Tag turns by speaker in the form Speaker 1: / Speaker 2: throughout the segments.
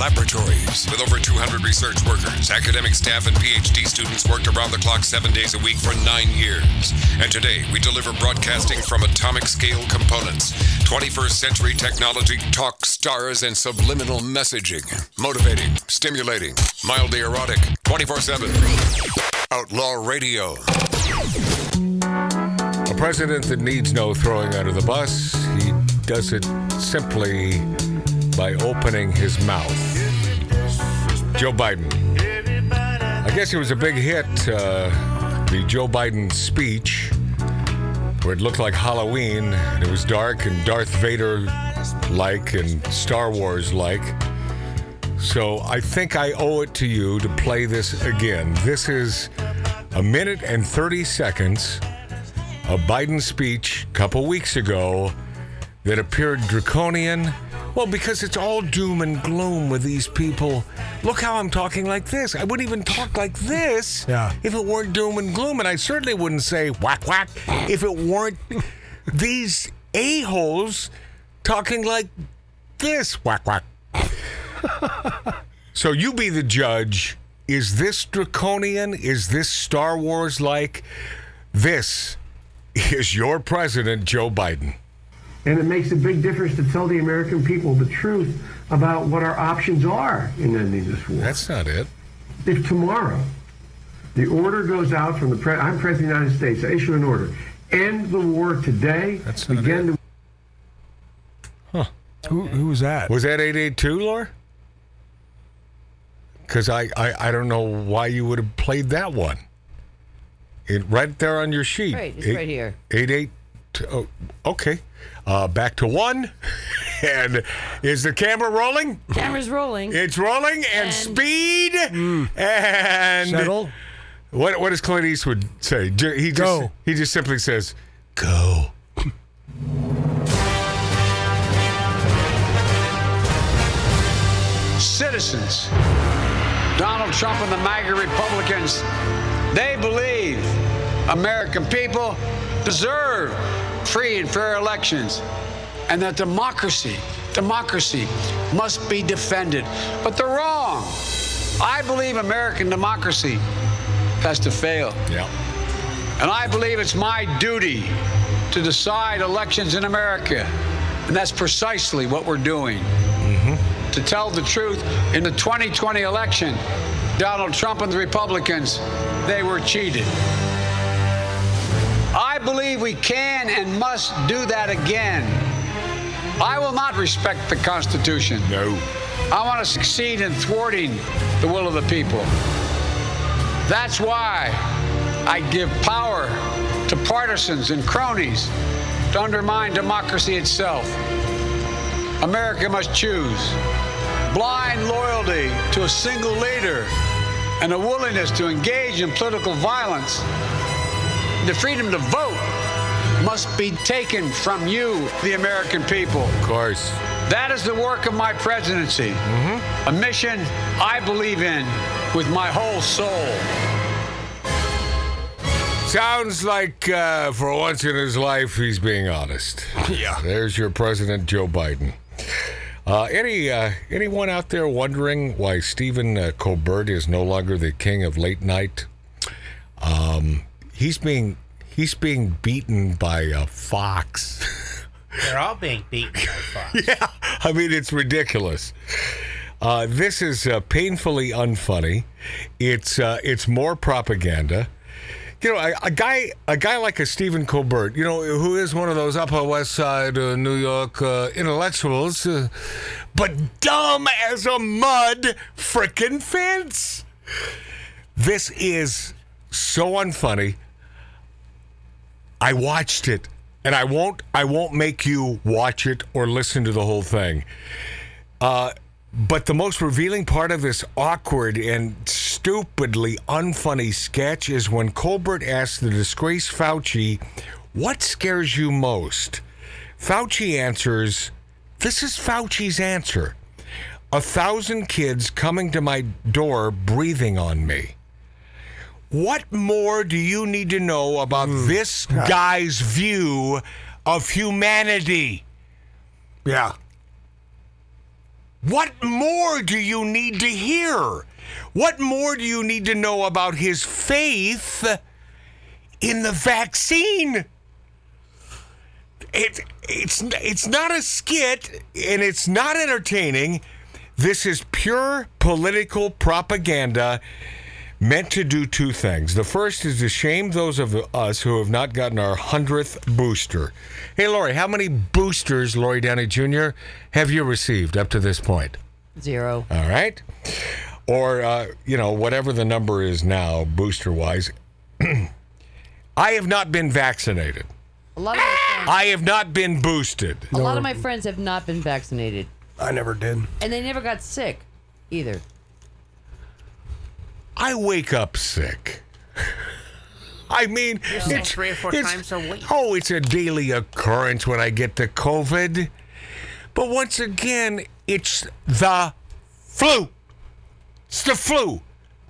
Speaker 1: Laboratories. With over 200 research workers, academic staff, and PhD students worked around the clock seven days a week for nine years. And today, we deliver broadcasting from atomic scale components, 21st century technology, talk stars, and subliminal messaging. Motivating, stimulating, mildly erotic, 24 7. Outlaw Radio.
Speaker 2: A president that needs no throwing under the bus. He does it simply by opening his mouth. Joe Biden. I guess it was a big hit, uh, the Joe Biden speech, where it looked like Halloween. And it was dark and Darth Vader like and Star Wars like. So I think I owe it to you to play this again. This is a minute and 30 seconds a Biden speech a couple weeks ago that appeared draconian. Well, because it's all doom and gloom with these people. Look how I'm talking like this. I wouldn't even talk like this
Speaker 3: Yeah.
Speaker 2: if it weren't doom and gloom. And I certainly wouldn't say whack whack if it weren't these a-holes talking like this whack whack. so you be the judge. Is this draconian? Is this Star Wars like? This is your president, Joe Biden.
Speaker 4: And it makes a big difference to tell the American people the truth about what our options are in ending this war.
Speaker 2: That's not it.
Speaker 4: if tomorrow the order goes out from the pre- I'm president of the United States, I issue an order, end the war today,
Speaker 2: That's not
Speaker 4: begin
Speaker 2: it.
Speaker 4: the
Speaker 3: Who, who was that?
Speaker 2: Was that 882, Laura? Because I, I, I don't know why you would have played that one. It right there on your sheet.
Speaker 5: Right, it's
Speaker 2: Eight-
Speaker 5: right here.
Speaker 2: Eight eight. two- Oh, okay. Uh, back to one. and is the camera rolling?
Speaker 5: Camera's rolling.
Speaker 2: It's rolling and,
Speaker 5: And-
Speaker 2: speed
Speaker 3: Hmm.
Speaker 2: and
Speaker 3: Settle?
Speaker 2: What what does Clint Eastwood say? He just
Speaker 3: Go.
Speaker 2: he just simply says, "Go."
Speaker 6: citizens, Donald Trump and the MAGA Republicans, they believe American people deserve free and fair elections and that democracy, democracy must be defended. But they're wrong. I believe American democracy has to fail.
Speaker 2: Yeah.
Speaker 6: And I believe it's my duty to decide elections in America. And that's precisely what we're doing. Mm-hmm. To tell the truth, in the 2020 election, Donald Trump and the Republicans, they were cheated. I believe we can and must do that again. I will not respect the Constitution.
Speaker 2: No.
Speaker 6: I want to succeed in thwarting the will of the people. That's why I give power to partisans and cronies to undermine democracy itself. America must choose blind loyalty to a single leader and a willingness to engage in political violence. The freedom to vote must be taken from you, the American people.
Speaker 2: Of course.
Speaker 6: That is the work of my presidency. A mission I believe in with my whole soul.
Speaker 2: Sounds like uh, for once in his life he's being honest.
Speaker 3: Yeah.
Speaker 2: There's your president, Joe Biden. Uh, any uh, anyone out there wondering why Stephen uh, Colbert is no longer the king of late night? Um, he's being he's being beaten by a fox.
Speaker 7: They're all being beaten by Fox.
Speaker 2: yeah, I mean it's ridiculous. Uh, this is uh, painfully unfunny. It's uh, it's more propaganda. You know, a, a guy a guy like a Stephen Colbert, you know, who is one of those Upper West Side uh, New York uh, intellectuals, uh, but dumb as a mud frickin' fence. This is so unfunny. I watched it, and I won't. I won't make you watch it or listen to the whole thing. Uh, but the most revealing part of this awkward and stupidly unfunny sketch is when Colbert asks the disgraced Fauci, "What scares you most?" Fauci answers, "This is Fauci's answer: a thousand kids coming to my door breathing on me." What more do you need to know about hmm. this guy's view of humanity?
Speaker 3: Yeah.
Speaker 2: What more do you need to hear? What more do you need to know about his faith in the vaccine? It, it's it's not a skit and it's not entertaining. This is pure political propaganda meant to do two things. The first is to shame those of us who have not gotten our 100th booster. Hey, Lori, how many boosters, Lori Downey Jr., have you received up to this point?
Speaker 3: Zero.
Speaker 2: All right. Or, uh, you know, whatever the number is now, booster wise. I have not been vaccinated.
Speaker 3: A lot of my friends,
Speaker 2: I have not been boosted.
Speaker 3: a lot of my friends have not been vaccinated,
Speaker 5: I never did.
Speaker 3: and they never got sick either.
Speaker 2: I wake up sick. I mean, it's
Speaker 7: three or four times a week.
Speaker 2: Oh, it's a daily occurrence when I get the COVID. But once again, it's the flu. It's the flu.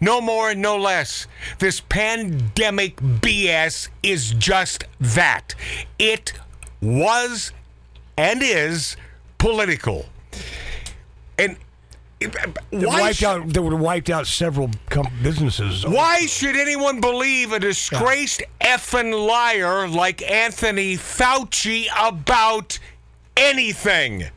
Speaker 2: No more and no less. This pandemic BS is just that. It was and is political. And
Speaker 5: They
Speaker 2: why
Speaker 5: wiped
Speaker 2: should-
Speaker 5: out. They would have wiped out several com- businesses.
Speaker 2: why should anyone believe a disgraced effing liar like Anthony Fauci about anything?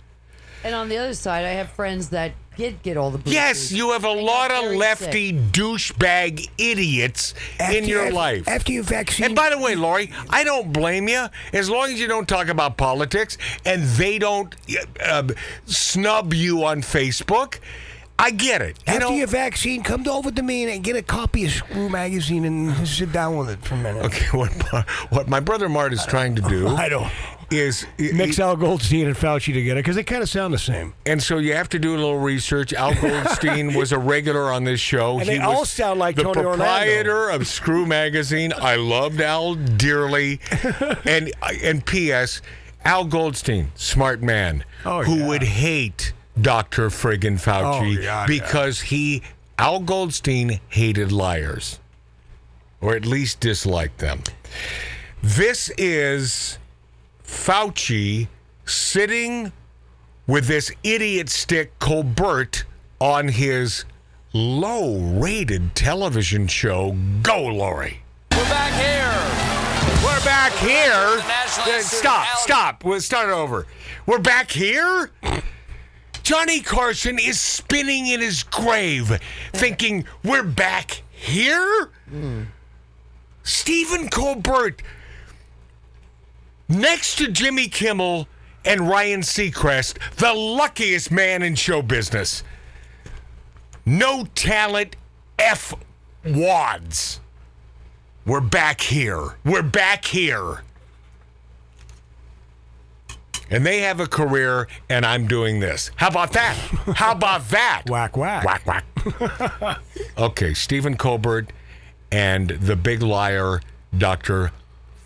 Speaker 3: And on the other side, I have friends that did get all the boosters.
Speaker 2: Yes, you have a lot of lefty
Speaker 3: sick.
Speaker 2: douchebag idiots in your life.
Speaker 5: After you vaccine,
Speaker 2: And by the way, Lori, I don't blame you as long as you don't talk about politics and they don't uh, snub you on Facebook. I get it. You
Speaker 5: after
Speaker 2: know,
Speaker 5: your vaccine, come over to me and get a copy of Screw magazine and sit down with it for a minute.
Speaker 2: okay, what what my brother Mart is trying to do
Speaker 5: I don't
Speaker 2: is
Speaker 5: mix Al Goldstein and Fauci together because they kind of sound the same.
Speaker 2: And so you have to do a little research. Al Goldstein was a regular on this show.
Speaker 5: And they
Speaker 2: was
Speaker 5: all sound like
Speaker 2: the
Speaker 5: Tony Orlando.
Speaker 2: proprietor of Screw Magazine. I loved Al dearly. and and P.S. Al Goldstein, smart man,
Speaker 5: Oh,
Speaker 2: who
Speaker 5: yeah.
Speaker 2: would hate Dr. Friggin Fauci
Speaker 5: Oh, yeah,
Speaker 2: because he Al Goldstein hated liars, or at least disliked them. This is Fauci sitting with this idiot stick Colbert on his low rated television show. Go, Lori.
Speaker 8: We're back here.
Speaker 2: We're back here. Uh, stop, stop. We'll start over. We're back here? Johnny Carson is spinning in his grave, thinking, We're back here? Stephen Colbert, next to Jimmy Kimmel and Ryan Seacrest, the luckiest man in show business. No talent, F wads. We're back here. We're back here. And they have a career, and I'm doing this. How about that? How about that?
Speaker 5: Whack whack.
Speaker 2: Whack, whack. okay, Stephen Colbert and the big liar, Dr.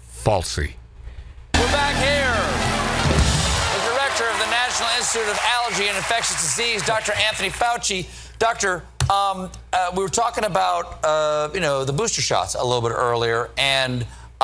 Speaker 2: Falsey.
Speaker 8: Institute of Allergy and Infectious Disease, Dr. Anthony Fauci. Doctor, um, uh, we were talking about uh, you know the booster shots a little bit earlier, and uh,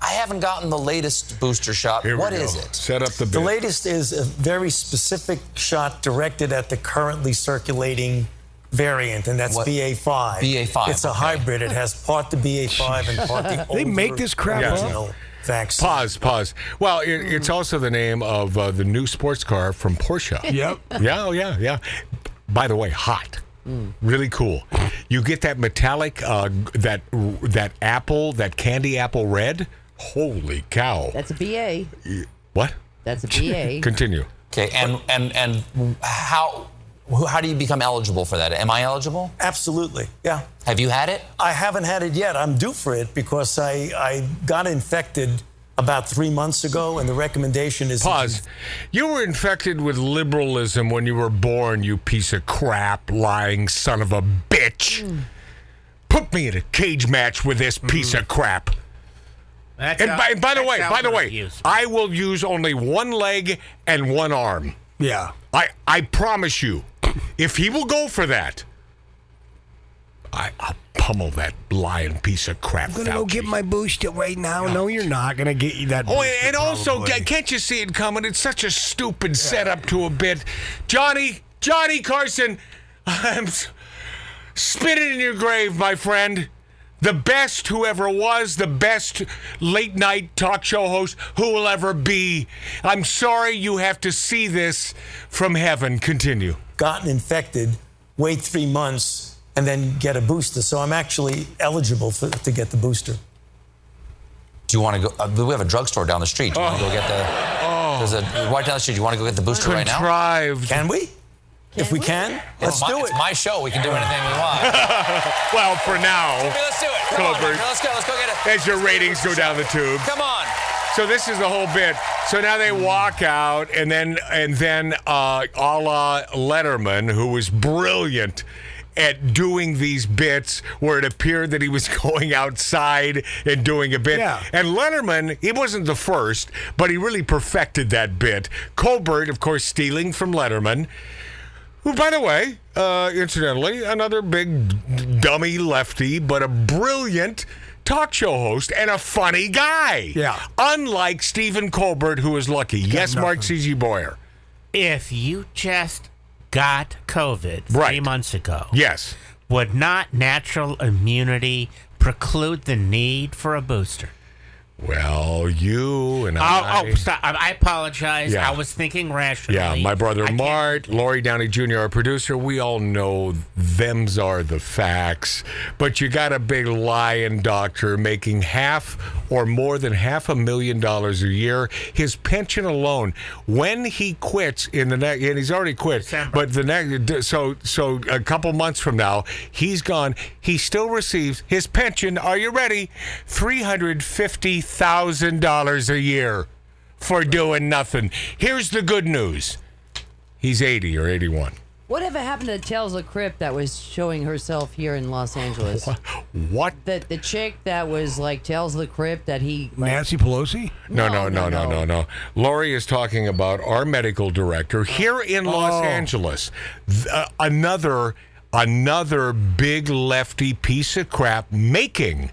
Speaker 8: I haven't gotten the latest booster shot.
Speaker 2: Here
Speaker 8: What is it?
Speaker 2: Set up the
Speaker 9: The latest is a very specific shot directed at the currently circulating variant, and that's
Speaker 8: What-
Speaker 9: BA5.
Speaker 8: BA5,
Speaker 9: It's a
Speaker 8: okay.
Speaker 9: hybrid. It has part the BA5 and part the old
Speaker 5: They make this crap
Speaker 2: up?
Speaker 9: Original vaccine.
Speaker 2: Pause, pause. Well, it, it's also the name of uh, the new sports car from Porsche.
Speaker 5: Yep.
Speaker 2: Yeah, oh, yeah, yeah. By the way, hot. Really cool. You get that metallic, uh, that that apple, that candy apple red. Holy cow!
Speaker 3: That's a BA.
Speaker 2: What?
Speaker 3: That's a BA.
Speaker 2: Continue.
Speaker 8: Okay, and and and how how do you become eligible for that? Am I eligible?
Speaker 9: Absolutely. Yeah.
Speaker 8: Have you had it?
Speaker 9: I haven't had it yet. I'm due for it because I, I got infected about three months ago, and the recommendation is
Speaker 2: Pause. You were infected with liberalism when you were born, you piece of crap, lying son of a bitch. Hmm. Put me in a cage match with this mm-hmm. piece of crap.
Speaker 7: That's
Speaker 2: And
Speaker 7: how-
Speaker 2: by, by the way, by the way,
Speaker 7: used.
Speaker 2: I will use only one leg and one arm.
Speaker 5: Yeah.
Speaker 2: I I promise you, if he will go for that, I, I'll pummel that lying piece of crap.
Speaker 5: I'm gonna go get my booster right now. No, you're not gonna get you that.
Speaker 2: Oh, and also,
Speaker 5: probably.
Speaker 2: can't you see it coming? It's such a stupid setup to a bit. Johnny, Johnny Carson, I'm s- spit it in your grave, my friend. The best who ever was, the best late night talk show host who will ever be. I'm sorry you have to see this from heaven. Continue.
Speaker 9: Gotten infected, wait three months, and then get a booster. So I'm actually eligible for, to get the booster.
Speaker 8: Do you want to go? Uh, we have a drugstore down the street. Do you want to go get the? Oh. There's a right down the street. Do you want to go get the booster right now?
Speaker 2: Contrived.
Speaker 9: Can we? if we can, let's
Speaker 8: my,
Speaker 9: do
Speaker 8: It's
Speaker 9: it.
Speaker 8: my show. We can do anything we want.
Speaker 2: Well, for now,
Speaker 8: Okay, let's do it. Come on,
Speaker 2: Colbert.
Speaker 8: let's go. Let's go get it.
Speaker 2: as your ratings go down the tube.
Speaker 8: Come on.
Speaker 2: So this is the whole bit. So now they walk out, and then and then uh, a la Letterman, who was brilliant at doing these bits where it appeared that he was going outside and doing a bit.
Speaker 5: Yeah.
Speaker 2: And Letterman, he wasn't the first, but he really perfected that bit. Colbert, of course, stealing from Letterman. Who, by the way, uh, incidentally, another big dummy lefty, but a brilliant talk show host and a funny guy.
Speaker 5: Yeah.
Speaker 2: Unlike Stephen Colbert, who is lucky. yes, Mark C.G. Boyer.
Speaker 7: If you just got COVID
Speaker 2: Right.
Speaker 7: three months ago,
Speaker 2: Yes.
Speaker 7: would not natural immunity preclude the need for a booster?
Speaker 2: Well, you and
Speaker 7: Oh, oh
Speaker 2: I.
Speaker 7: oh, stop. I apologize.
Speaker 2: Yeah.
Speaker 7: I was thinking rationally.
Speaker 2: Yeah, my brother
Speaker 7: I can't-
Speaker 2: Mart, Lori Downey Jr., our producer, we all know them's are the facts. But you got a big lying doctor making half or more than half a million dollars a year. His pension alone, when he quits in the next, and he's already quit,
Speaker 7: December.
Speaker 2: but the next, so so a couple months from now, he's gone. He still receives his pension. Are you ready? Three hundred fifty thousand dollars a year for doing nothing. Here's the good news. He's 80 or 81.
Speaker 3: Whatever happened to Tales of Crypt that was showing herself here in Los Angeles?
Speaker 2: What?
Speaker 3: The the chick that was like Tales of the Crypt that he like,
Speaker 5: Nancy Pelosi?
Speaker 2: No, no, no, no, no, no. Lori is talking about our medical director here in Los
Speaker 5: Oh.
Speaker 2: Angeles. Th- uh, another another big lefty piece of crap making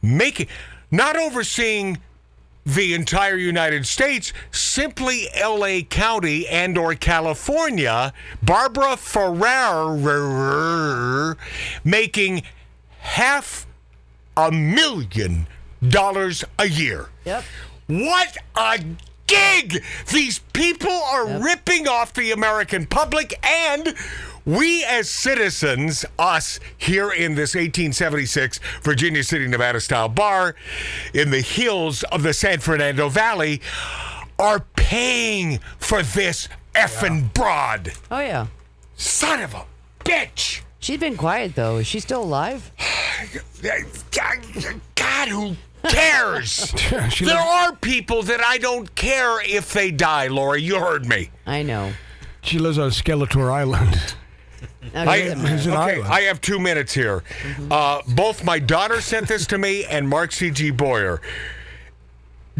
Speaker 2: making not overseeing the entire United States, simply LA County and or California, Barbara Ferrer making half a million dollars a year.
Speaker 3: Yep.
Speaker 2: What a gig! These people are ripping off the American public and we as citizens, us here in this 1876 Virginia City, Nevada style bar in the hills of the San Fernando Valley, are paying for this effing broad.
Speaker 3: Oh yeah.
Speaker 2: Son of a bitch!
Speaker 3: She's been quiet though. Is she still alive?
Speaker 2: God, God, who cares?
Speaker 5: She
Speaker 2: there
Speaker 5: lives-
Speaker 2: are people that I don't care if they die, Lori. You heard me.
Speaker 3: I know.
Speaker 5: She lives on Skeletor Island.
Speaker 3: Now,
Speaker 2: I,
Speaker 3: wait a minute.
Speaker 5: It's an
Speaker 2: okay. I have two minutes here. Uh, both my daughter sent this to me and Mark C.G. Boyer.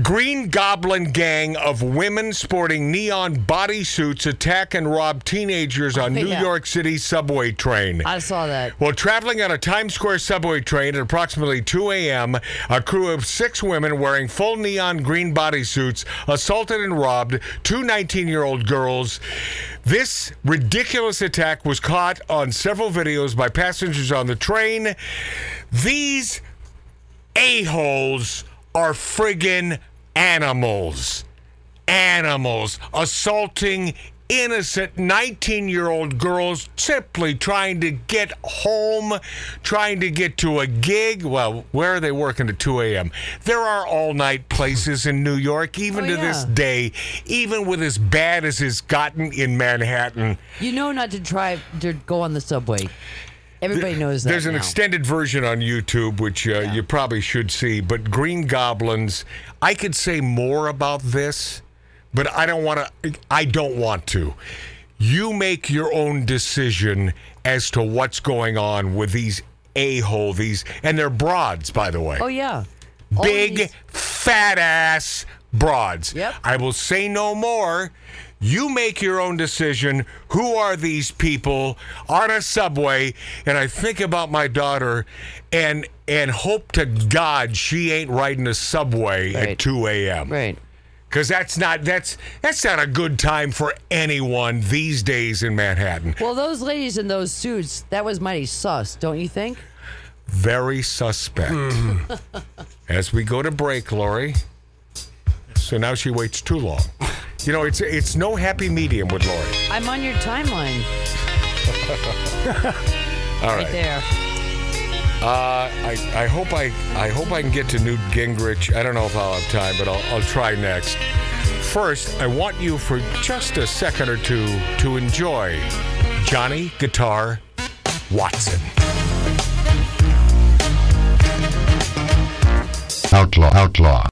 Speaker 2: Green Goblin gang of women sporting neon bodysuits attack and rob teenagers on oh, New
Speaker 3: Yeah.
Speaker 2: York City subway train.
Speaker 3: I saw that.
Speaker 2: While traveling on a Times Square subway train at approximately 2 a.m., a crew of six women wearing full neon green bodysuits assaulted and robbed two 19 year old girls. This ridiculous attack was caught on several videos by passengers on the train. These a-holes are friggin' animals. Animals assaulting innocent 19 year old girls simply trying to get home, trying to get to a gig. Well, where are they working at 2 a.m.? There are all night places in New York, even
Speaker 3: Oh,
Speaker 2: to
Speaker 3: yeah.
Speaker 2: this day, even with as bad as it's gotten in Manhattan.
Speaker 3: You know not to try to go on the subway. Everybody knows that.
Speaker 2: There's an
Speaker 3: now.
Speaker 2: extended version on YouTube, which uh, you probably should see. But Green Goblins, I could say more about this, but I don't want to. I don't want to. You make your own decision as to what's going on with these a hole, these, and they're broads, by the way
Speaker 3: Oh yeah. All
Speaker 2: big
Speaker 3: these-
Speaker 2: fat ass broads.
Speaker 3: Yep.
Speaker 2: I will say no more. You make your own decision. Who are these people on a subway? And I think about my daughter and and hope to God she ain't riding a subway at
Speaker 3: Right.
Speaker 2: 2 a.m.
Speaker 3: Right.
Speaker 2: Because that's not that's that's not a good time for anyone these days in Manhattan.
Speaker 3: Well, those ladies in those suits, that was mighty sus, don't you think?
Speaker 2: Very suspect. Hmm. As we go to break, Lori. So now she waits too long. You know, it's it's no happy medium with Lori.
Speaker 3: I'm on your timeline
Speaker 2: All
Speaker 3: right
Speaker 2: right.
Speaker 3: there.
Speaker 2: Uh, I, I hope I I hope I can get to Newt Gingrich. I don't know if I'll have time, but I'll, I'll try next. First, I want you for just a second or two to enjoy Johnny Guitar Watson.
Speaker 10: Outlaw, outlaw.